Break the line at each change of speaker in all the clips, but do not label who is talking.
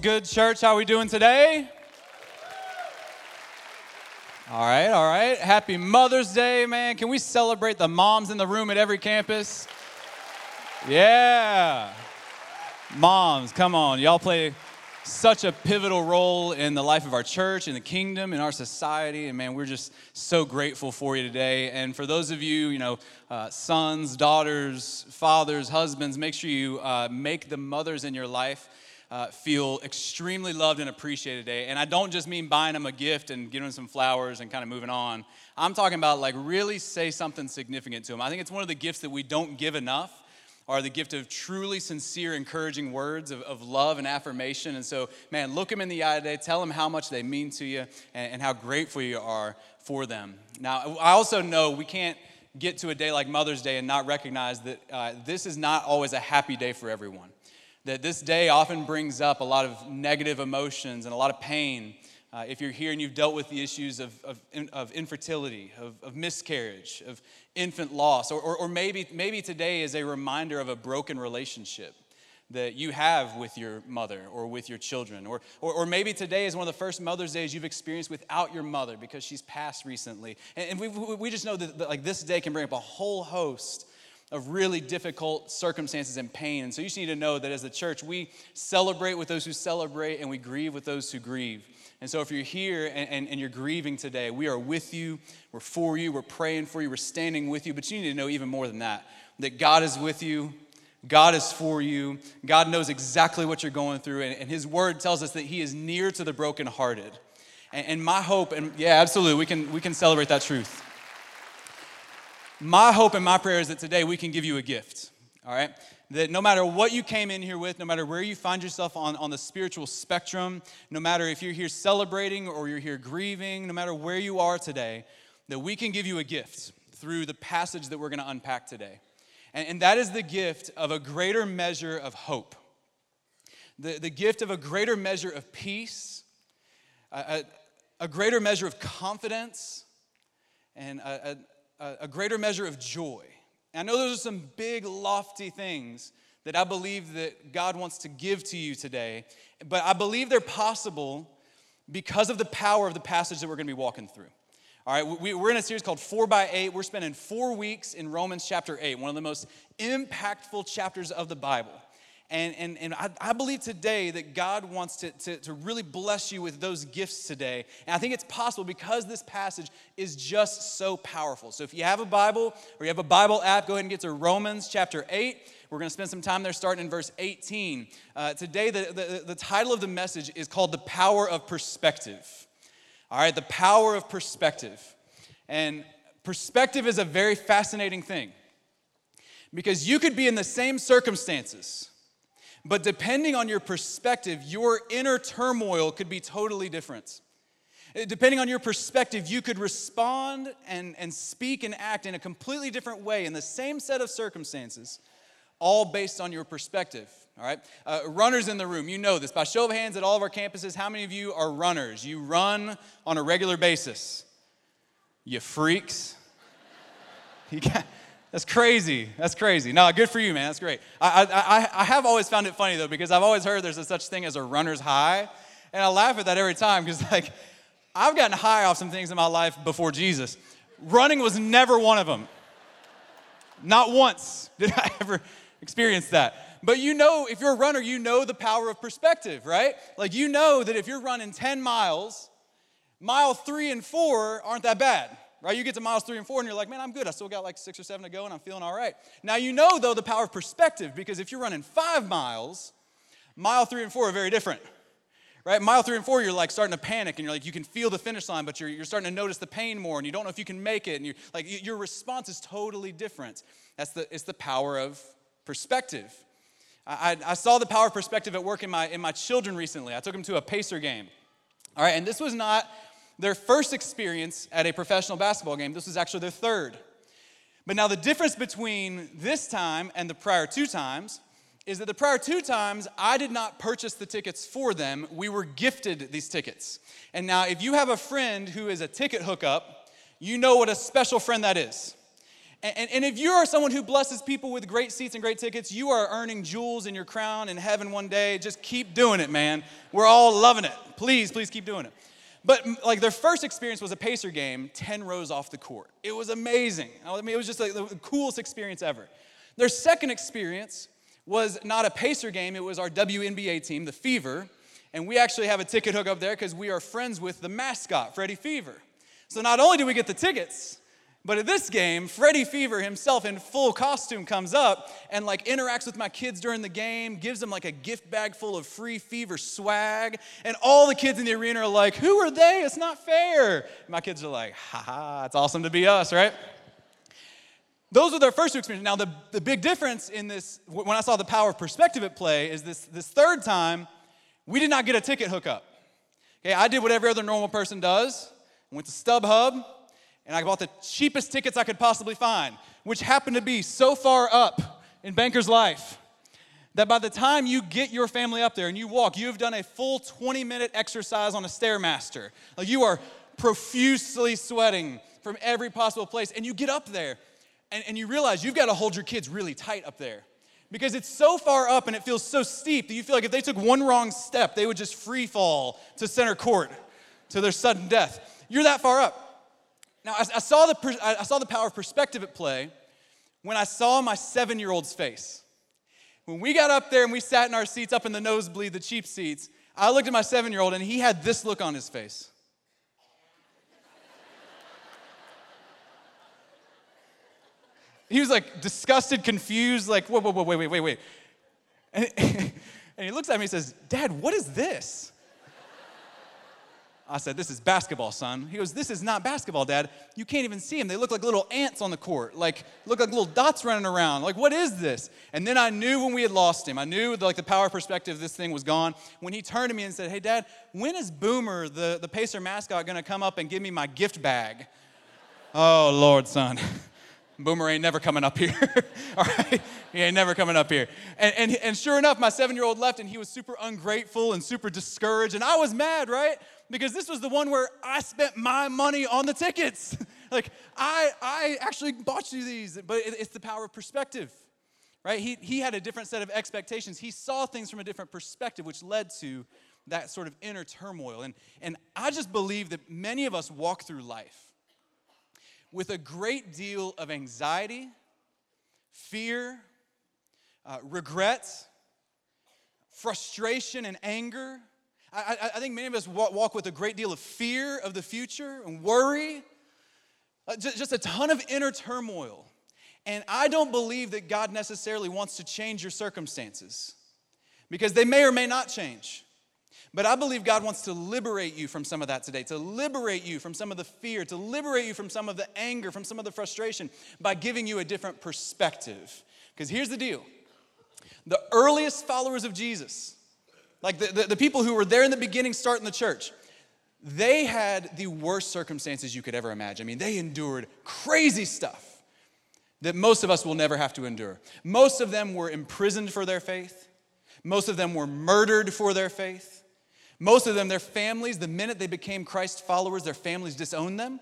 good, church? How we doing today? All right, all right. Happy Mother's Day, man. Can we celebrate the moms in the room at every campus? Yeah. Moms, come on. Y'all play such a pivotal role in the life of our church, in the kingdom, in our society. And man, we're just so grateful for you today. And for those of you, you know, uh, sons, daughters, fathers, husbands, make sure you uh, make the mothers in your life uh, feel extremely loved and appreciated today. And I don't just mean buying them a gift and giving them some flowers and kind of moving on. I'm talking about like really say something significant to them. I think it's one of the gifts that we don't give enough are the gift of truly sincere, encouraging words of, of love and affirmation. And so, man, look them in the eye today, tell them how much they mean to you and, and how grateful you are for them. Now, I also know we can't get to a day like Mother's Day and not recognize that uh, this is not always a happy day for everyone that this day often brings up a lot of negative emotions and a lot of pain. Uh, if you're here and you've dealt with the issues of, of, of infertility, of, of, miscarriage, of infant loss, or, or, or maybe, maybe today is a reminder of a broken relationship that you have with your mother or with your children. Or, or, or, maybe today is one of the first Mother's Days you've experienced without your mother because she's passed recently. And, and we, we just know that, that, like this day can bring up a whole host of really difficult circumstances and pain. And so you just need to know that as a church, we celebrate with those who celebrate and we grieve with those who grieve. And so if you're here and, and, and, you're grieving today, we are with you, we're for you, we're praying for you, we're standing with you. But you need to know even more than that that God is with you. God is for you. God knows exactly what you're going through. And, and His word tells us that He is near to the brokenhearted. And, and my hope, and yeah, absolutely, we can, we can celebrate that truth my hope and my prayer is that today we can give you a gift, all right? That no matter what you came in here with, no matter where you find yourself on, on the spiritual spectrum, no matter if you're here celebrating or you're here grieving, no matter where you are today, that we can give you a gift through the passage that we're gonna unpack today. And, and that is the gift of a greater measure of hope, the, the gift of a greater measure of peace, a, a, a greater measure of confidence, and a, a, a greater measure of joy. And I know those are some big, lofty things that I believe that God wants to give to you today, but I believe they're possible because of the power of the passage that we're going to be walking through. All right, we, are in a series called 4 by 8 We're spending four weeks in Romans chapter 8, one of the most impactful chapters of the Bible. And, and, and I, I believe today that God wants to, to, to really bless you with those gifts today. And I think it's possible because this passage is just so powerful. So if you have a Bible or you have a Bible app, go ahead and get to Romans chapter 8. We're going to spend some time there starting in verse 18. Uh, today, the, the, the title of the message is called The Power of Perspective. All right, the power of perspective. And perspective is a very fascinating thing because you could be in the same circumstances but depending on your perspective, your inner turmoil could be totally different. Eh, depending on your perspective, you could respond and, and speak and act in a completely different way in the same set of circumstances, all based on your perspective. All right? Uh, runners in the room, you know this. By show of hands at all of our campuses, how many of you are runners? You run on a regular basis. You freaks. You got, that's crazy. That's crazy. No, good for you, man. That's great. I, I, I have always found it funny, though, because I've always heard there's a such thing as a runner's high. And I laugh at that every time because, like, I've gotten high off some things in my life before Jesus. Running was never one of them. Not once did I ever experience that. But you know, if you're a runner, you know the power of perspective, right? Like, you know that if you're running 10 miles, mile three and four aren't that bad right? You get to miles three and four and you're like, man, I'm good. I still got like six or seven to go and I'm feeling all right. Now, you know, though, the power of perspective because if you're running five miles, mile three and four are very different, right? Mile three and four, you're like starting to panic and you're like, you can feel the finish line, but you're, you're starting to notice the pain more and you don't know if you can make it. And you're like, your response is totally different. That's the, it's the power of perspective. I, I, I saw the power of perspective at work in my, in my children recently. I took them to a Pacer game. All right, and this was not their first experience at a professional basketball game. This was actually their third. But now, the difference between this time and the prior two times is that the prior two times, I did not purchase the tickets for them. We were gifted these tickets. And now, if you have a friend who is a ticket hookup, you know what a special friend that is. And, and, if you are someone who blesses people with great seats and great tickets, you are earning jewels in your crown in heaven one day. Just keep doing it, man. We're all loving it. Please, please keep doing it. But like their first experience was a Pacer game 10 rows off the court. It was amazing. I mean, it was just like the coolest experience ever. Their second experience was not a Pacer game, it was our WNBA team, the Fever. And we actually have a ticket hookup there because we are friends with the mascot, Freddie Fever. So not only do we get the tickets, but at this game, Freddie Fever himself in full costume comes up and like interacts with my kids during the game, gives them like a gift bag full of free Fever swag, and all the kids in the arena are like, "Who are they? It's not fair." My kids are like, "Ha ha! It's awesome to be us, right?" Those were their first two experiences. Now, the, the big difference in this, when I saw the power of perspective at play, is this, this third time, we did not get a ticket hookup. Okay, I did what every other normal person does. went to StubHub, and I bought the cheapest tickets I could possibly find, which happened to be so far up in Bankers Life that by the time you get your family up there and you walk, you have done a full 20 minute exercise on a Stairmaster. Like you are profusely sweating from every possible place, and you get up there and, and you realize you've got to hold your kids really tight up there because it's so far up and it feels so steep that you feel like if they took one wrong step, they would just free fall to center court to their sudden death. You're that far up. Now, I, I, saw the, I saw the power of perspective at play when I saw my seven year old's face. When we got up there and we sat in our seats up in the nosebleed, the cheap seats, I looked at my seven year old and he had this look on his face. he was like disgusted, confused, like, whoa, whoa, whoa, wait, wait, wait, wait. And, and he looks at me and says, Dad, what is this? I said, This is basketball, son. He goes, This is not basketball, Dad. You can't even see them. They look like little ants on the court, like look like little dots running around. Like, what is this? And then I knew when we had lost him. I knew like the power perspective, this thing was gone. When he turned to me and said, Hey, Dad, when is Boomer, the, the Pacer mascot, gonna come up and give me my gift bag? oh, Lord, son. Boomer ain't never coming up here. All right? He ain't never coming up here. And, and, and sure enough, my seven year old left and he was super ungrateful and super discouraged. And I was mad, right? Because this was the one where I spent my money on the tickets. like, I, I actually bought you these, but it, it's the power of perspective, right? He, he had a different set of expectations. He saw things from a different perspective, which led to that sort of inner turmoil. And, and I just believe that many of us walk through life with a great deal of anxiety, fear, uh, regret, frustration, and anger. I, I, think many of us walk, with a great deal of fear of the future and worry, uh, just a ton of inner turmoil. And I don't believe that God necessarily wants to change your circumstances because they may or may not change. But I believe God wants to liberate you from some of that today, to liberate you from some of the fear, to liberate you from some of the anger, from some of the frustration by giving you a different perspective. Because here's the deal the earliest followers of Jesus, like the, the, the, people who were there in the beginning starting the church, they had the worst circumstances you could ever imagine. I mean, they endured crazy stuff that most of us will never have to endure. Most of them were imprisoned for their faith, most of them were murdered for their faith. Most of them, their families, the minute they became Christ followers, their families disowned them.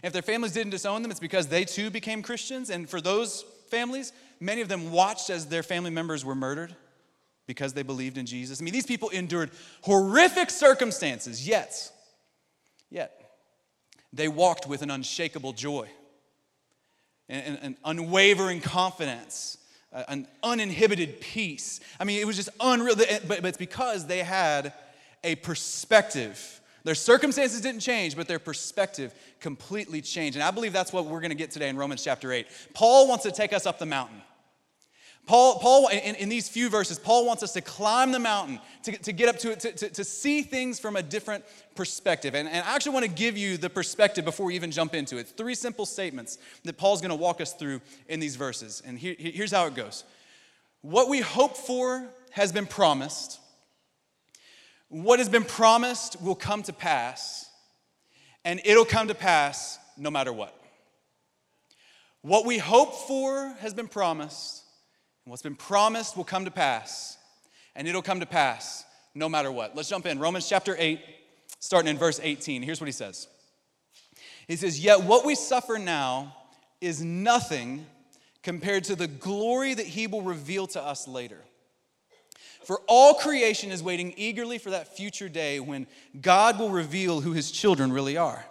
If their families didn't disown them, it's because they too became Christians. And for those families, many of them watched as their family members were murdered because they believed in Jesus. I mean, these people endured horrific circumstances, yet, yet, they walked with an unshakable joy, an, an unwavering confidence, an uninhibited peace. I mean, it was just unreal, but, but it's because they had a perspective. Their circumstances didn't change, but their perspective completely changed. And I believe that's what we're going to get today in Romans chapter 8. Paul wants to take us up the mountain. Paul, Paul in, in these few verses, Paul wants us to climb the mountain, to, to get up to it, to, to, to see things from a different perspective. And, and I actually want to give you the perspective before we even jump into it. Three simple statements that Paul's going to walk us through in these verses. And here, here's how it goes What we hope for has been promised what has been promised will come to pass, and it'll come to pass no matter what. What we hope for has been promised, and what's been promised will come to pass, and it'll come to pass no matter what. Let's jump in. Romans chapter 8, starting in verse 18. Here's what he says He says, Yet what we suffer now is nothing compared to the glory that he will reveal to us later. For all creation is waiting eagerly for that future day when God will reveal who his children really are.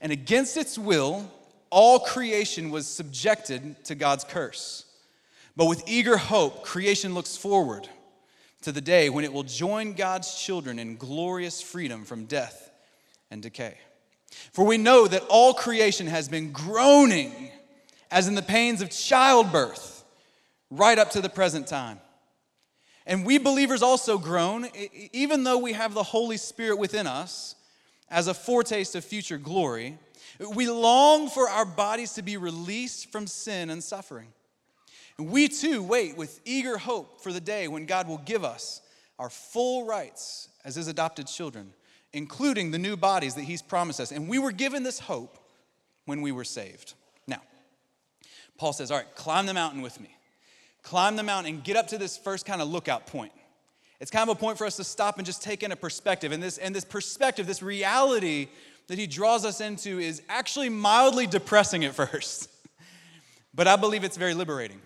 And against its will, all creation was subjected to God's curse. But with eager hope, creation looks forward to the day when it will join God's children in glorious freedom from death and decay. For we know that all creation has been groaning as in the pains of childbirth right up to the present time. And we believers also groan, even though we have the Holy Spirit within us as a foretaste of future glory. We long for our bodies to be released from sin and suffering. And we too wait with eager hope for the day when God will give us our full rights as his adopted children, including the new bodies that he's promised us. And we were given this hope when we were saved. Now, Paul says, All right, climb the mountain with me. Climb the mountain and get up to this first kind of lookout point. It's kind of a point for us to stop and just take in a perspective. And this, and this perspective, this reality that he draws us into, is actually mildly depressing at first. but I believe it's very liberating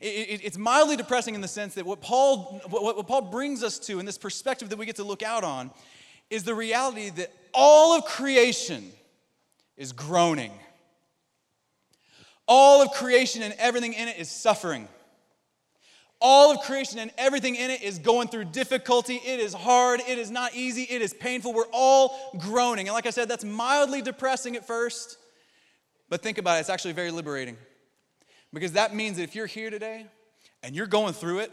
it, it's mildly depressing in the sense that what Paul, what, what Paul brings us to in this perspective that we get to look out on is the reality that all of creation is groaning. All of creation and everything in it is suffering. All of creation and everything in it is going through difficulty. It is hard. It is not easy. It is painful. We're all groaning. And like I said, that's mildly depressing at first. But think about it, it's actually very liberating. Because that means that if you're here today and you're going through it,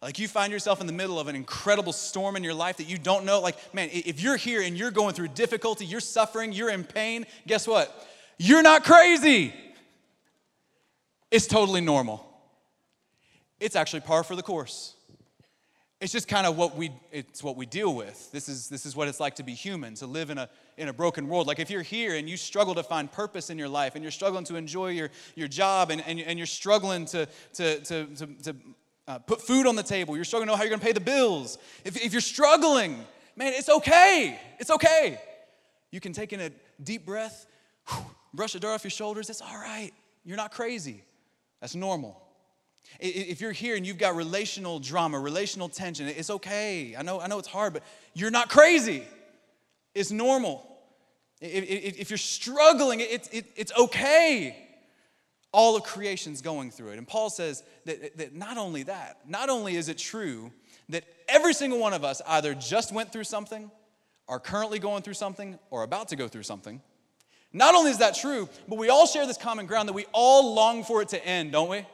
like you find yourself in the middle of an incredible storm in your life that you don't know, like, man, if you're here and you're going through difficulty, you're suffering, you're in pain, guess what? You're not crazy. It's totally normal. It's actually par for the course it's just kind of what we it's what we deal with this is this is what it's like to be human to live in a in a broken world. Like if you're here and you struggle to find purpose in your life and you're struggling to enjoy your your job and and, and you're struggling to to to to, to uh, put food on the table you're struggling to know how you're going to pay the bills. If, if you're struggling man it's okay. It's okay. You can take in a deep breath brush the dirt off your shoulders it's all right. You're not crazy. That's normal. If you're here and you've got relational drama, relational tension, it's okay. I know, I know it's hard, but you're not crazy. It's normal. If you're struggling, it's, okay. All of creation's going through it. And Paul says that not only that, not only is it true that every single one of us either just went through something, are currently going through something, or about to go through something. Not only is that true, but we all share this common ground that we all long for it to end, don't we?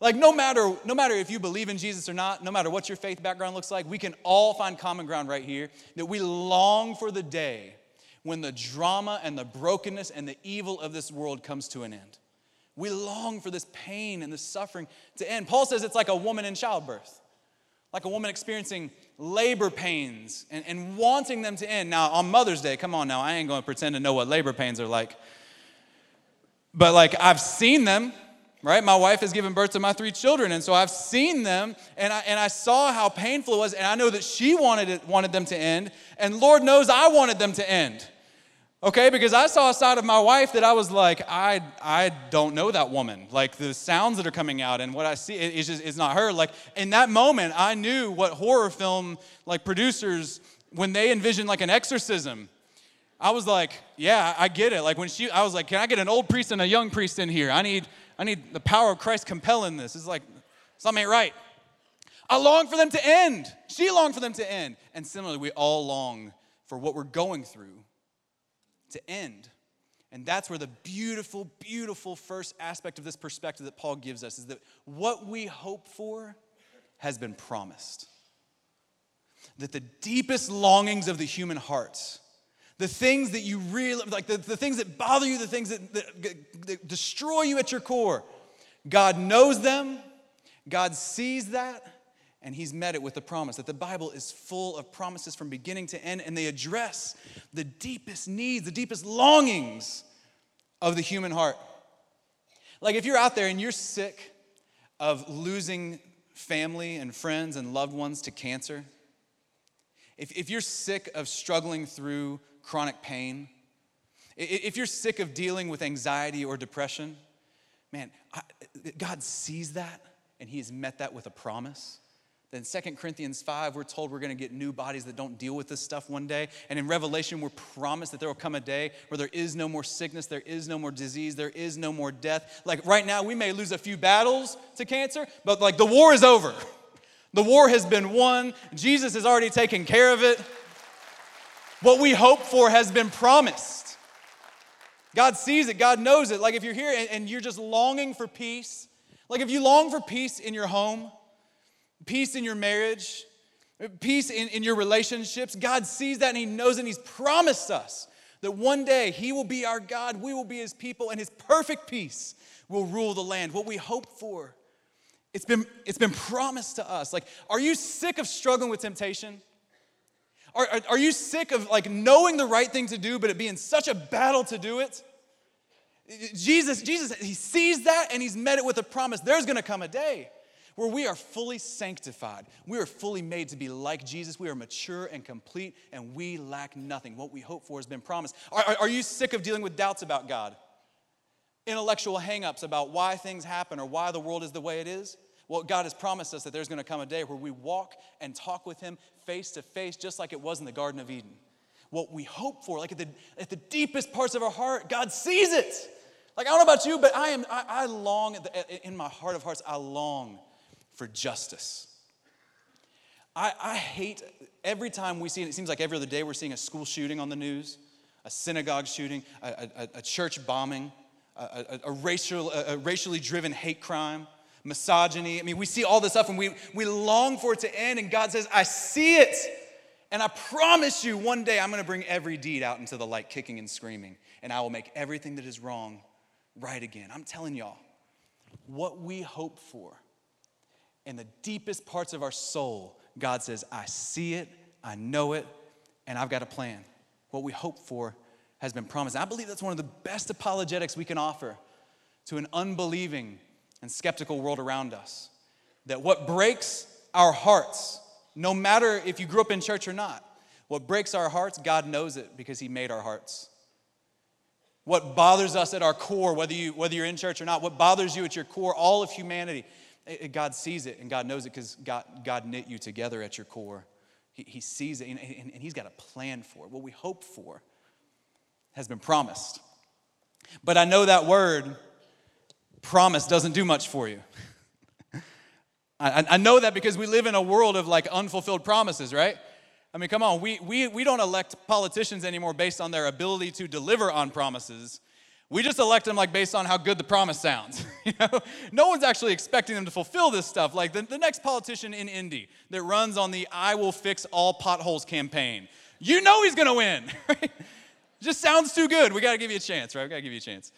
Like no matter no matter if you believe in Jesus or not, no matter what your faith background looks like, we can all find common ground right here that we long for the day when the drama and the brokenness and the evil of this world comes to an end. We long for this pain and this suffering to end. Paul says it's like a woman in childbirth, like a woman experiencing labor pains and, and wanting them to end. Now, on Mother's Day, come on now, I ain't gonna pretend to know what labor pains are like. But like, I've seen them right? My wife has given birth to my three children, and so I've seen them, and I, and I saw how painful it was, and I know that she wanted, it, wanted them to end, and Lord knows I wanted them to end. Okay, because I saw a side of my wife that I was like, I, I don't know that woman. Like the sounds that are coming out and what I see, it, it's just it's not her. Like in that moment, I knew what horror film like producers when they envision like an exorcism. I was like, yeah, I get it. Like when she, I was like, can I get an old priest and a young priest in here? I need I need the power of Christ compelling this. It's like, something ain't right. I long for them to end. She longed for them to end. And similarly, we all long for what we're going through to end. And that's where the beautiful, beautiful first aspect of this perspective that Paul gives us is that what we hope for has been promised. That the deepest longings of the human heart the things that you really like the, the things that bother you the things that, that, that destroy you at your core. God knows them god sees that and he's met it with the promise that the bible is full of promises from beginning to end and they address the deepest needs the deepest longings of the human heart. Like if you're out there and you're sick of losing family and friends and loved ones to cancer if, if you're sick of struggling through chronic pain, If you're sick of dealing with anxiety or depression, man, I, God sees that and He has met that with a promise. Then 2 Corinthians 5, we're told we're to get new bodies that don't deal with this stuff one day. And in Revelation, we're promised that there will come a day where there is no more sickness, there is no more disease, there is no more death. Like right now, we may lose a few battles to cancer, but like the war is over. The war has been won. Jesus has already taken care of it. What we hope for has been promised. God sees it, God knows it. Like if you're here and, and you're just longing for peace, like if you long for peace in your home, peace in your marriage, peace in, in your relationships. God sees that and He knows and He's promised us that one day He will be our God, we will be His people, and His perfect peace will rule the land. What we hope for, it's been, it's been promised to us. Like, are you sick of struggling with temptation? Are, are, are you sick of like knowing the right thing to do, but it being such a battle to do it? Jesus, Jesus, he sees that and he's met it with a promise. There's gonna come a day where we are fully sanctified. We are fully made to be like Jesus. We are mature and complete, and we lack nothing. What we hope for has been promised. Are, are, are you sick of dealing with doubts about God? Intellectual hangups about why things happen or why the world is the way it is? Well, God has promised us that there's going to come a day where we walk and talk with Him face to face, just like it was in the Garden of Eden. What we hope for, like at the, at the deepest parts of our heart, God sees it. Like, I don't know about you, but I am, I, I long, in my heart of hearts, I long for justice. I, I hate every time we see it, it seems like every other day we're seeing a school shooting on the news, a synagogue shooting, a, a, a church bombing, a, a, racial, a racially driven hate crime, misogyny. I mean, we see all this stuff and we, we long for it to end, and God says, I see it. And I promise you, one day I'm gonna bring every deed out into the light, kicking and screaming, and I will make everything that is wrong right again. I'm telling y'all, what we hope for in the deepest parts of our soul, God says, I see it, I know it, and I've got a plan. What we hope for has been promised. I believe that's one of the best apologetics we can offer to an unbelieving and skeptical world around us. That what breaks our hearts, no matter if you grew up in church or not, what breaks our hearts, God knows it because He made our hearts. What bothers us at our core, whether, you, whether you're in church or not, what bothers you at your core, all of humanity, eh, eh, God sees it and God knows it because God, God knit you together at your core. He, he sees it and, and, and He's got a plan for it. What we hope for has been promised. But I know that word, promise, doesn't do much for you. I, I know that because we live in a world of like unfulfilled promises, right? I mean, come on, we, we, we don't elect politicians anymore based on their ability to deliver on promises. We just elect them like based on how good the promise sounds. you know? No one's actually expecting them to fulfill this stuff. Like the, the next politician in Indy that runs on the I will fix all potholes campaign. You know he's gonna win. Right? Just sounds too good. We gotta give you a chance, right? We gotta give you a chance.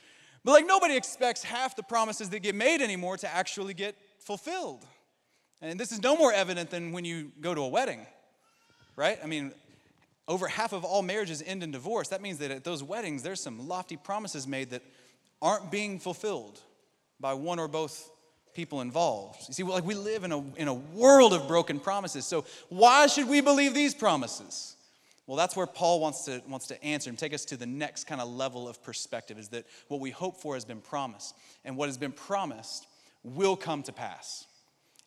But like nobody expects half the promises that get made anymore to actually get fulfilled. And this is no more evident than when you go to a wedding, right? I mean, over half of all marriages end in divorce. That means that at those weddings, there's some lofty promises made that aren't being fulfilled by one or both people involved. You see, like we live in a, in a world of broken promises. So why should we believe these promises? Well, that's where Paul wants to, wants to answer and take us to the next kind of level of perspective is that what we hope for has been promised. And what has been promised will come to pass.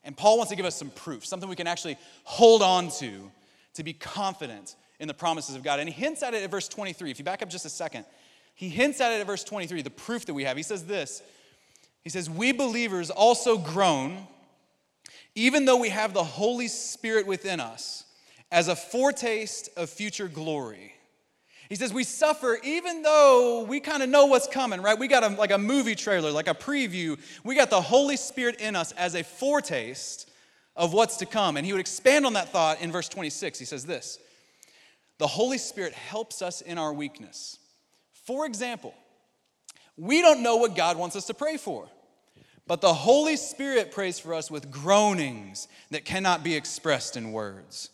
And Paul wants to give us some proof, something we can actually hold on to to be confident in the promises of God. And he hints at it at verse 23. If you back up just a second, he hints at it at verse 23, the proof that we have. He says this He says, We believers also groan, even though we have the Holy Spirit within us, as a foretaste of future glory. He says, We suffer even though we kind of know what's coming, right? We got a, like a movie trailer, like a preview. We got the Holy Spirit in us as a foretaste of what's to come. And he would expand on that thought in verse 26. He says this the Holy Spirit helps us in our weakness. For example, we don't know what God wants us to pray for, but the Holy Spirit prays for us with groanings that cannot be expressed in words.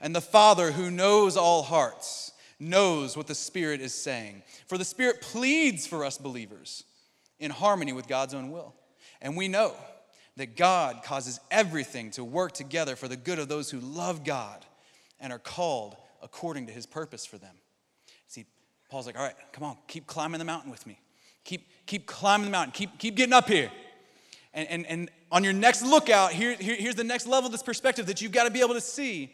And the Father, who knows all hearts, knows what the Spirit is saying. For the Spirit pleads for us believers in harmony with God's own will. And we know that God causes everything to work together for the good of those who love God and are called according to his purpose for them. See, Paul's like, all right, come on, keep climbing the mountain with me. Keep, keep climbing the mountain. Keep, keep getting up here. And, and, and on your next lookout, here, here, here's the next level of this perspective that you've got to be able to see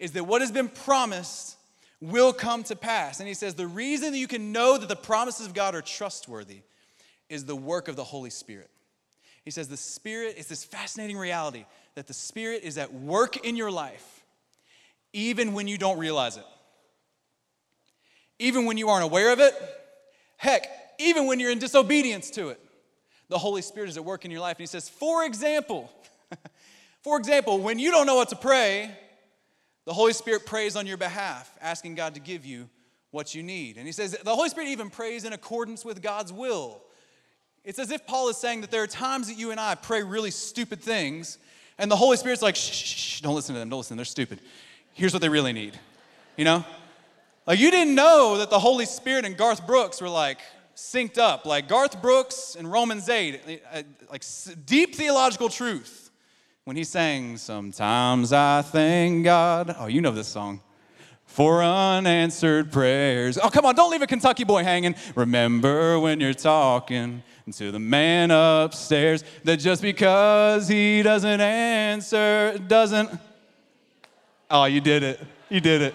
is that what has been promised will come to pass. And he says the reason that you can know that the promises of God are trustworthy is the work of the Holy Spirit. He says the Spirit is this fascinating reality that the Spirit is at work in your life even when you don't realize it. Even when you aren't aware of it. Heck, even when you're in disobedience to it. The Holy Spirit is at work in your life. And he says, for example, for example, when you don't know what to pray, the Holy Spirit prays on your behalf, asking God to give you what you need. And he says the Holy Spirit even prays in accordance with God's will. It's as if Paul is saying that there are times that you and I pray really stupid things, and the Holy Spirit's like, shh, shh, shh, don't listen to them, don't listen, they're stupid. Here's what they really need. You know? Like, you didn't know that the Holy Spirit and Garth Brooks were like synced up. Like, Garth Brooks and Romans 8, uh, like deep theological truth when he sang, Sometimes I thank God. Oh, you know this song. For unanswered prayers. Oh, come on, don't leave a Kentucky boy hanging. Remember when you're talking to the man upstairs that just because he doesn't answer doesn't. Oh, you did it. You did it.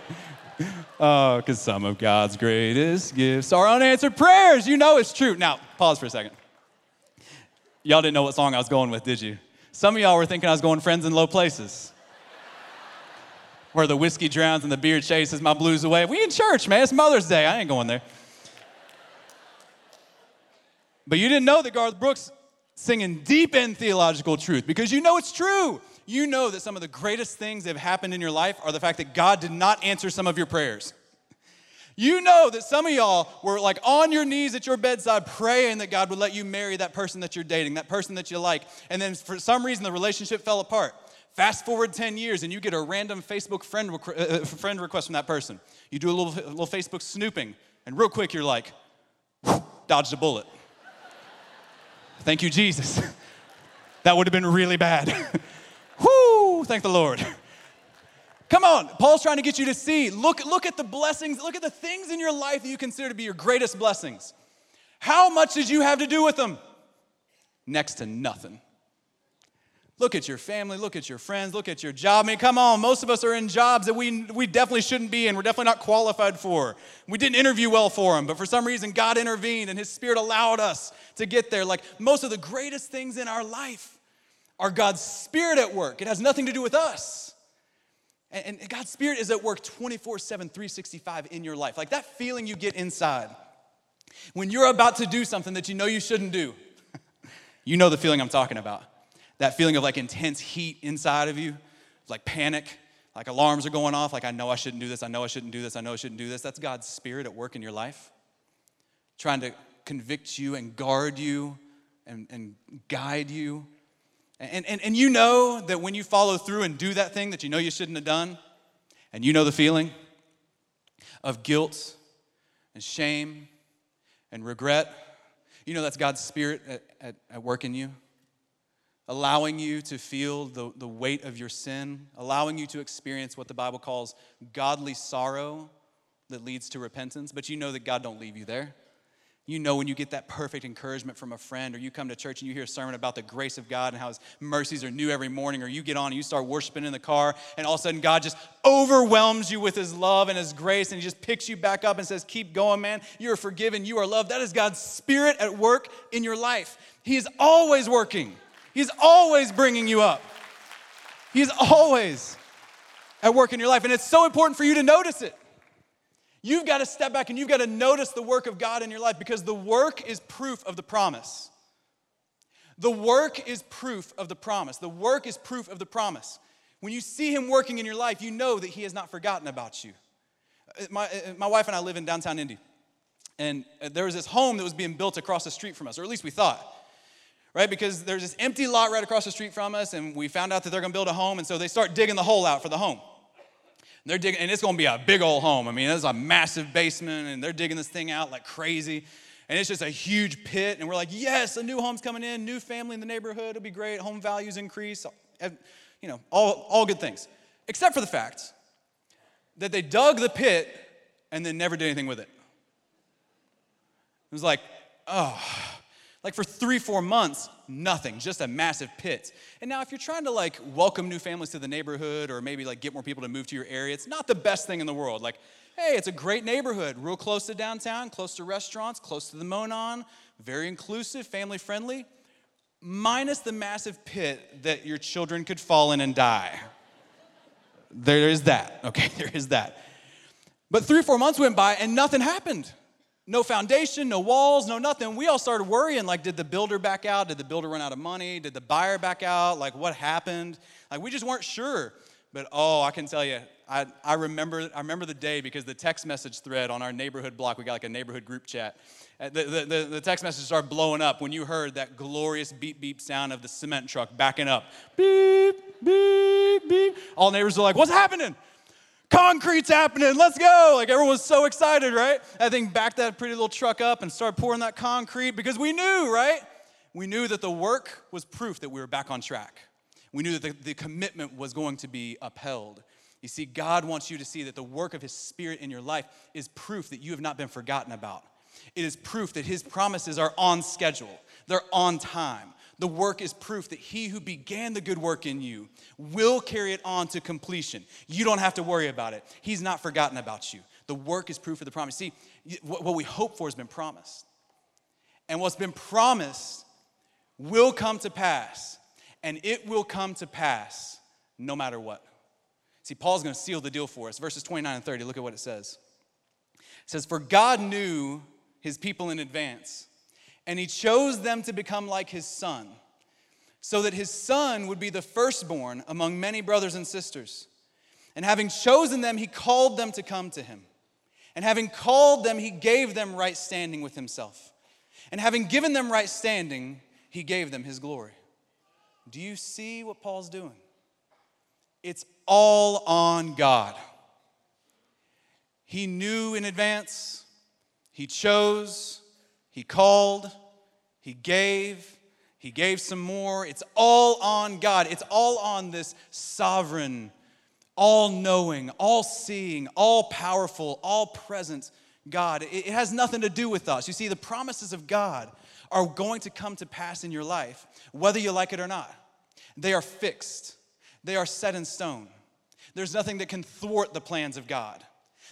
Oh, because some of God's greatest gifts are unanswered prayers. You know it's true. Now, pause for a second. Y'all didn't know what song I was going with, did you? Some of y'all were thinking I was going friends in low places. Where the whiskey drowns and the beer chases my blues away. We in church, man. It's Mother's Day. I ain't going there. But you didn't know that Garth Brooks singing deep in theological truth because you know it's true. You know that some of the greatest things that have happened in your life are the fact that God did not answer some of your prayers. You know that some of y'all were like on your knees at your bedside praying that God would let you marry that person that you're dating, that person that you like, and then for some reason the relationship fell apart. Fast forward 10 years and you get a random Facebook friend, uh, uh friend request from that person. You do a little, a little Facebook snooping, and real quick you're like, dodged a bullet. Thank you, Jesus. that would have been really bad. Whoo, thank the Lord. Come on, Paul's trying to get you to see. Look, look at the blessings, look at the things in your life that you consider to be your greatest blessings. How much did you have to do with them? Next to nothing. Look at your family, look at your friends, look at your job. I mean, come on, most of us are in jobs that we, we definitely shouldn't be in. We're definitely not qualified for. We didn't interview well for them, but for some reason, God intervened and His Spirit allowed us to get there. Like most of the greatest things in our life are God's Spirit at work. It has nothing to do with us. And, and God's Spirit is at work 24 7, 365 in your life. Like that feeling you get inside when you're about to do something that you know you shouldn't do. you know the feeling I'm talking about. That feeling of like intense heat inside of you, like panic, like alarms are going off, like I know I shouldn't do this, I know I shouldn't do this, I know I shouldn't do this. That's God's Spirit at work in your life, trying to convict you and guard you and, and guide you and, and, and you know that when you follow through and do that thing that you know you shouldn't have done, and you know the feeling of guilt and shame and regret, you know that's God's Spirit at, at, at work in you, allowing you to feel the, the weight of your sin, allowing you to experience what the Bible calls godly sorrow that leads to repentance. But you know that God don't leave you there. You know when you get that perfect encouragement from a friend, or you come to church and you hear a sermon about the grace of God and how His mercies are new every morning, or you get on and you start worshiping in the car, and all of a sudden God just overwhelms you with His love and His grace, and He just picks you back up and says, Keep going, man. You are forgiven. You are loved. That is God's Spirit at work in your life. He is always working, He's always bringing you up. He's always at work in your life. And it's so important for you to notice it. You've got to step back and you've got to notice the work of God in your life because the work is proof of the promise. The work is proof of the promise. The work is proof of the promise. When you see Him working in your life, you know that He has not forgotten about you. Uh, my, uh, my wife and I live in downtown Indy, and uh, there was this home that was being built across the street from us, or at least we thought right? Because there's this empty lot right across the street from us, and we found out that they're gonna build a home, and so they start digging the hole out for the home. They're digging, and it's gonna be a big old home. I mean, there's a massive basement, and they're digging this thing out like crazy. And it's just a huge pit, and we're like, yes, a new home's coming in, new family in the neighborhood, it'll be great, home values increase, you know, all, all good things. Except for the fact that they dug the pit and then never did anything with it. It was like, oh, like for three, four months, nothing, just a massive pit. And now, if you're trying to like welcome new families to the neighborhood or maybe like get more people to move to your area, it's not the best thing in the world. Like, hey, it's a great neighborhood, real close to downtown, close to restaurants, close to the Monon, very inclusive, family friendly, minus the massive pit that your children could fall in and die. There is that, okay? There is that. But three or four months went by and nothing happened. No foundation, no walls, no nothing. We all started worrying like, did the builder back out? Did the builder run out of money? Did the buyer back out? Like, what happened? Like, we just weren't sure. But oh, I can tell you, I, I, remember, I remember the day because the text message thread on our neighborhood block, we got like a neighborhood group chat. Uh, the, the, the, the text message started blowing up when you heard that glorious beep beep sound of the cement truck backing up. Beep, beep, beep. All neighbors were like, what's happening? Concrete's happening, let's go. Like everyone was so excited, right? I think backed that pretty little truck up and started pouring that concrete because we knew, right? We knew that the work was proof that we were back on track. We knew that the, the commitment was going to be upheld. You see, God wants you to see that the work of His Spirit in your life is proof that you have not been forgotten about. It is proof that His promises are on schedule, they're on time. The work is proof that he who began the good work in you will carry it on to completion. You don't have to worry about it. He's not forgotten about you. The work is proof of the promise. See, what we hope for has been promised. And what's been promised will come to pass. And it will come to pass no matter what. See, Paul's going to seal the deal for us. Verses 29 and 30, look at what it says. It says, For God knew his people in advance and he chose them to become like his son, so that his son would be the firstborn among many brothers and sisters. And having chosen them, he called them to come to him. And having called them, he gave them right standing with himself. And having given them right standing, he gave them his glory. Do you see what Paul's doing? It's all on God. He knew in advance, he chose, he called, He gave, He gave some more. It's all on God. It's all on this sovereign, all knowing, all seeing, all powerful, all present God. It has nothing to do with us. You see, the promises of God are going to come to pass in your life, whether you like it or not. They are fixed, they are set in stone. There's nothing that can thwart the plans of God.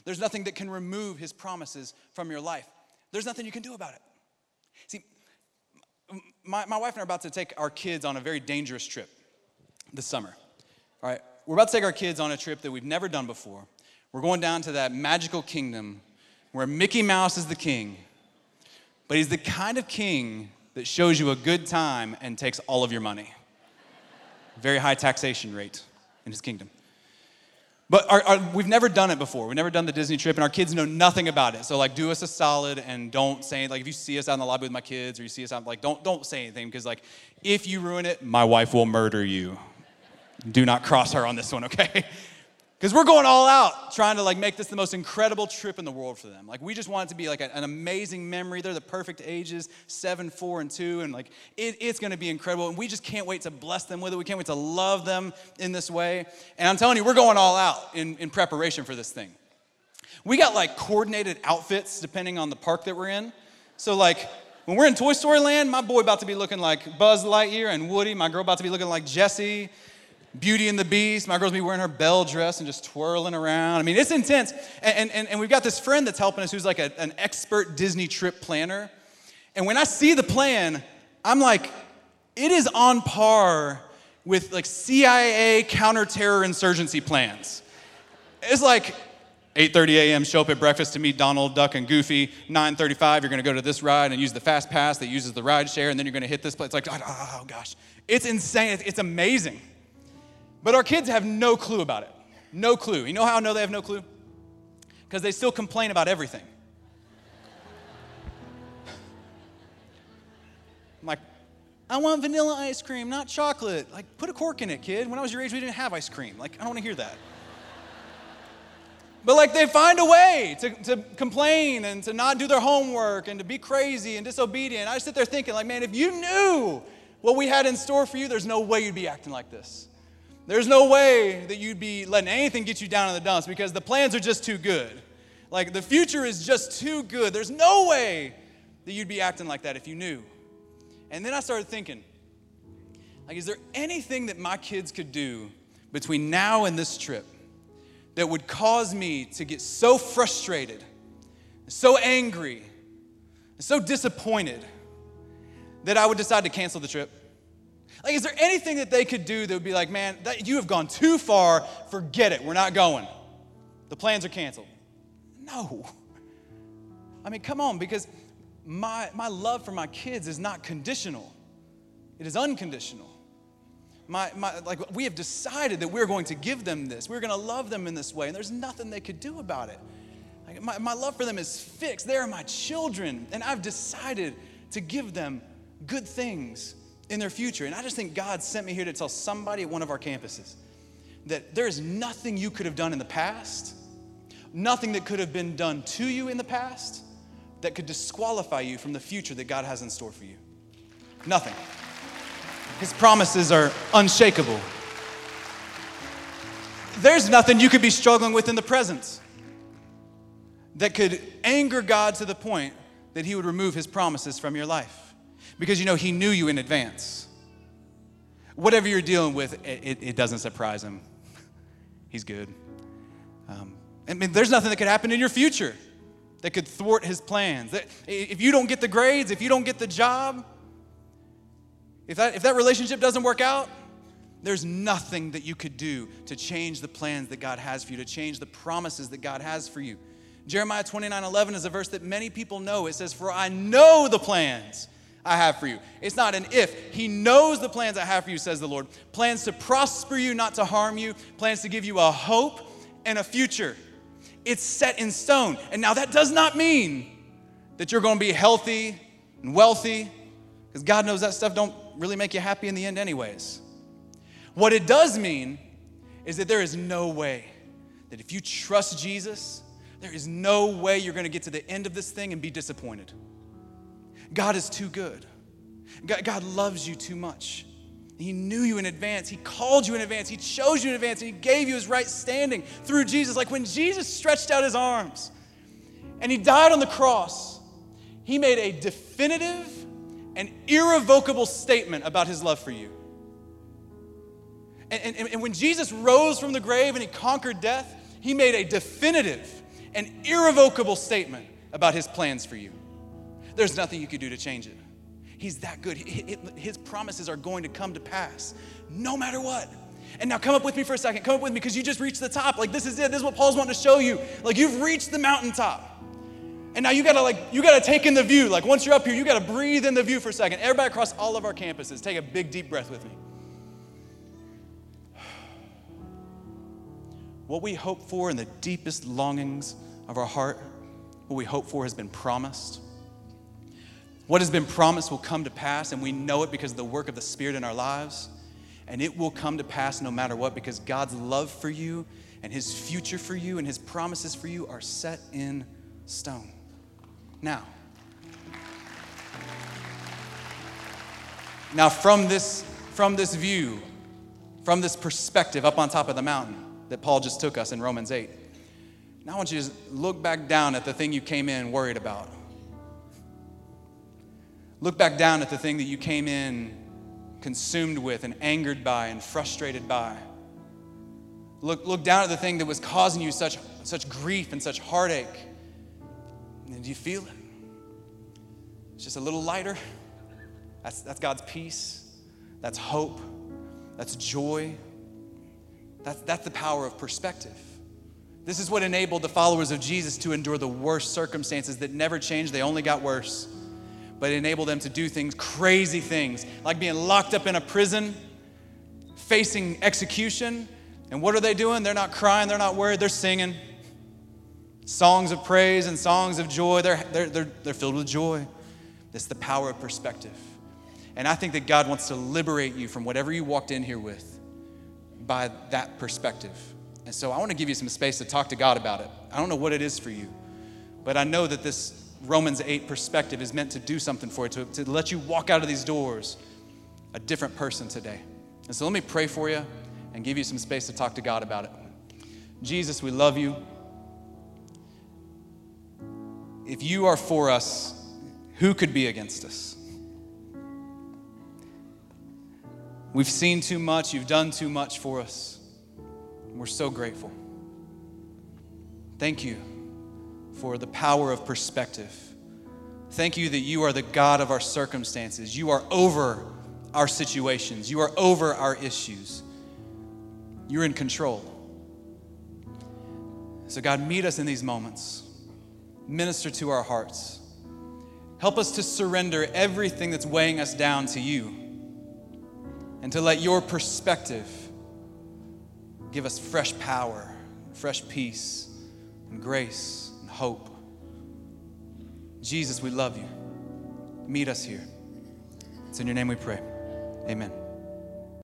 There's nothing that can remove his promises from your life. There's nothing you can do about it. My, my wife and I are about to take our kids on a very dangerous trip this summer. All right, we're about to take our kids on a trip that we've never done before. We're going down to that magical kingdom where Mickey Mouse is the king, but he's the kind of king that shows you a good time and takes all of your money. Very high taxation rate in his kingdom. But our, our, we've never done it before. We've never done the Disney trip, and our kids know nothing about it. So, like, do us a solid and don't say like if you see us out in the lobby with my kids or you see us out, like, don't don't say anything because like if you ruin it, my wife will murder you. Do not cross her on this one, okay? Because we're going all out trying to like make this the most incredible trip in the world for them. Like we just want it to be like a, an amazing memory. They're the perfect ages, seven, four, and two, and like it, it's going to be incredible. And we just can't wait to bless them with it. We can't wait to love them in this way. And I'm telling you, we're going all out in, in preparation for this thing. We got like coordinated outfits depending on the park that we're in. So like when we're in Toy Story Land, my boy about to be looking like Buzz Lightyear and Woody. My girl about to be looking like Jessie. Beauty and the Beast. My girl's be wearing her Belle dress and just twirling around. I mean, it's intense. And, and, and we've got this friend that's helping us who's like a, an expert Disney trip planner. And when I see the plan, I'm like, it is on par with like CIA counterterror insurgency plans. It's like 8:30 a.m. show up at breakfast to meet Donald Duck and Goofy. 9:35 you're going to go to this ride and use the fast pass that uses the ride share and then you're going to hit this place. It's like oh, oh, oh gosh. It's insane. It's amazing. But our kids have no clue about it. No clue. You know how I know they have no clue? Because they still complain about everything. I'm like, I want vanilla ice cream, not chocolate. Like, put a cork in it, kid. When I was your age, we didn't have ice cream. Like, I don't want to hear that. But like they find a way to, to complain and to not do their homework and to be crazy and disobedient. I sit there thinking, like, man, if you knew what we had in store for you, there's no way you'd be acting like this. There's no way that you'd be letting anything get you down in the dumps because the plans are just too good. Like the future is just too good. There's no way that you'd be acting like that if you knew. And then I started thinking, like, is there anything that my kids could do between now and this trip that would cause me to get so frustrated, so angry, so disappointed that I would decide to cancel the trip? Like, is there anything that they could do that would be like, man, that, you have gone too far, forget it, we're not going. The plans are canceled. No. I mean, come on, because my, my love for my kids is not conditional, it is unconditional. My, my, like we have decided that we're going to give them this. We're going to love them in this way, and there's nothing they could do about it. Like my, my love for them is fixed. They are my children, and I've decided to give them good things in their future. And I just think God sent me here to tell somebody at one of our campuses that there is nothing you could have done in the past, nothing that could have been done to you in the past that could disqualify you from the future that God has in store for you. Nothing. His promises are unshakable. There's nothing you could be struggling with in the present that could anger God to the point that He would remove His promises from your life. Because you know, He knew you in advance. Whatever you're dealing with, it, it doesn't surprise Him. He's good. Um, I mean, there's nothing that could happen in your future that could thwart his plans. If you don't get the grades, if you don't get the job, if that, if that relationship doesn't work out, there's nothing that you could do to change the plans that God has for you, to change the promises that God has for you. Jeremiah 29 11 is a verse that many people know. It says, For I know the plans I have for you. It's not an if. He knows the plans I have for you, says the Lord. Plans to prosper you, not to harm you, plans to give you a hope and a future it's set in stone. And now that does not mean that you're going to be healthy and wealthy, because God knows that stuff don't really make you happy in the end, anyways. What it does mean is that there is no way that if you trust Jesus, there is no way you're going to get to the end of this thing and be disappointed. God is too good. God loves you too much. He knew you in advance. He called you in advance. He chose you in advance. And He gave you His right standing through Jesus. Like when Jesus stretched out His arms and He died on the cross, He made a definitive and irrevocable statement about His love for you. And, and, and when Jesus rose from the grave and He conquered death, He made a definitive and irrevocable statement about His plans for you. There's nothing you could do to change it. He's that good. His promises are going to come to pass no matter what. And now come up with me for a second. Come up with me because you just reached the top. Like this is it. This is what Paul's wanting to show you. Like you've reached the mountaintop. And now you gotta like you gotta take in the view. Like once you're up here, you gotta breathe in the view for a second. Everybody across all of our campuses, take a big deep breath with me. What we hope for in the deepest longings of our heart, what we hope for has been promised. What has been promised will come to pass, and we know it because of the work of the Spirit in our lives. And it will come to pass no matter what because God's love for you and His future for you and His promises for you are set in stone. Now, now from this, from this view, from this perspective up on top of the mountain that Paul just took us in Romans 8, now I want you to look back down at the thing you came in worried about. Look back down at the thing that you came in consumed with and angered by and frustrated by. Look, look down at the thing that was causing you such, such grief and such heartache. And do you feel it? It's just a little lighter. That's, that's God's peace. That's hope. That's joy. That's, that's the power of perspective. This is what enabled the followers of Jesus to endure the worst circumstances that never changed, they only got worse but it enabled them to do things, crazy things, like being locked up in a prison, facing execution. And what are they doing? They're not crying, they're not worried, they're singing songs of praise and songs of joy. They're, they're, they're, they're filled with joy. That's the power of perspective. And I think that God wants to liberate you from whatever you walked in here with by that perspective. And so I want to give you some space to talk to God about it. I don't know what it is for you, but I know that this Romans 8 perspective is meant to do something for you, to, to let you walk out of these doors a different person today. And so let me pray for you and give you some space to talk to God about it. Jesus, we love you. If you are for us, Who could be against us? We've seen too much, you've done too much for us. We're so grateful. Thank you for the power of perspective. Thank you that you are the God of our circumstances. You are over our situations, you are over our issues. You're in control. So, God, meet us in these moments, minister to our hearts. Help us to surrender everything that's weighing us down to you and to let your perspective give us fresh power, fresh peace, and grace hope. Jesus, we love you. Meet us here. It's in your name we pray. Amen.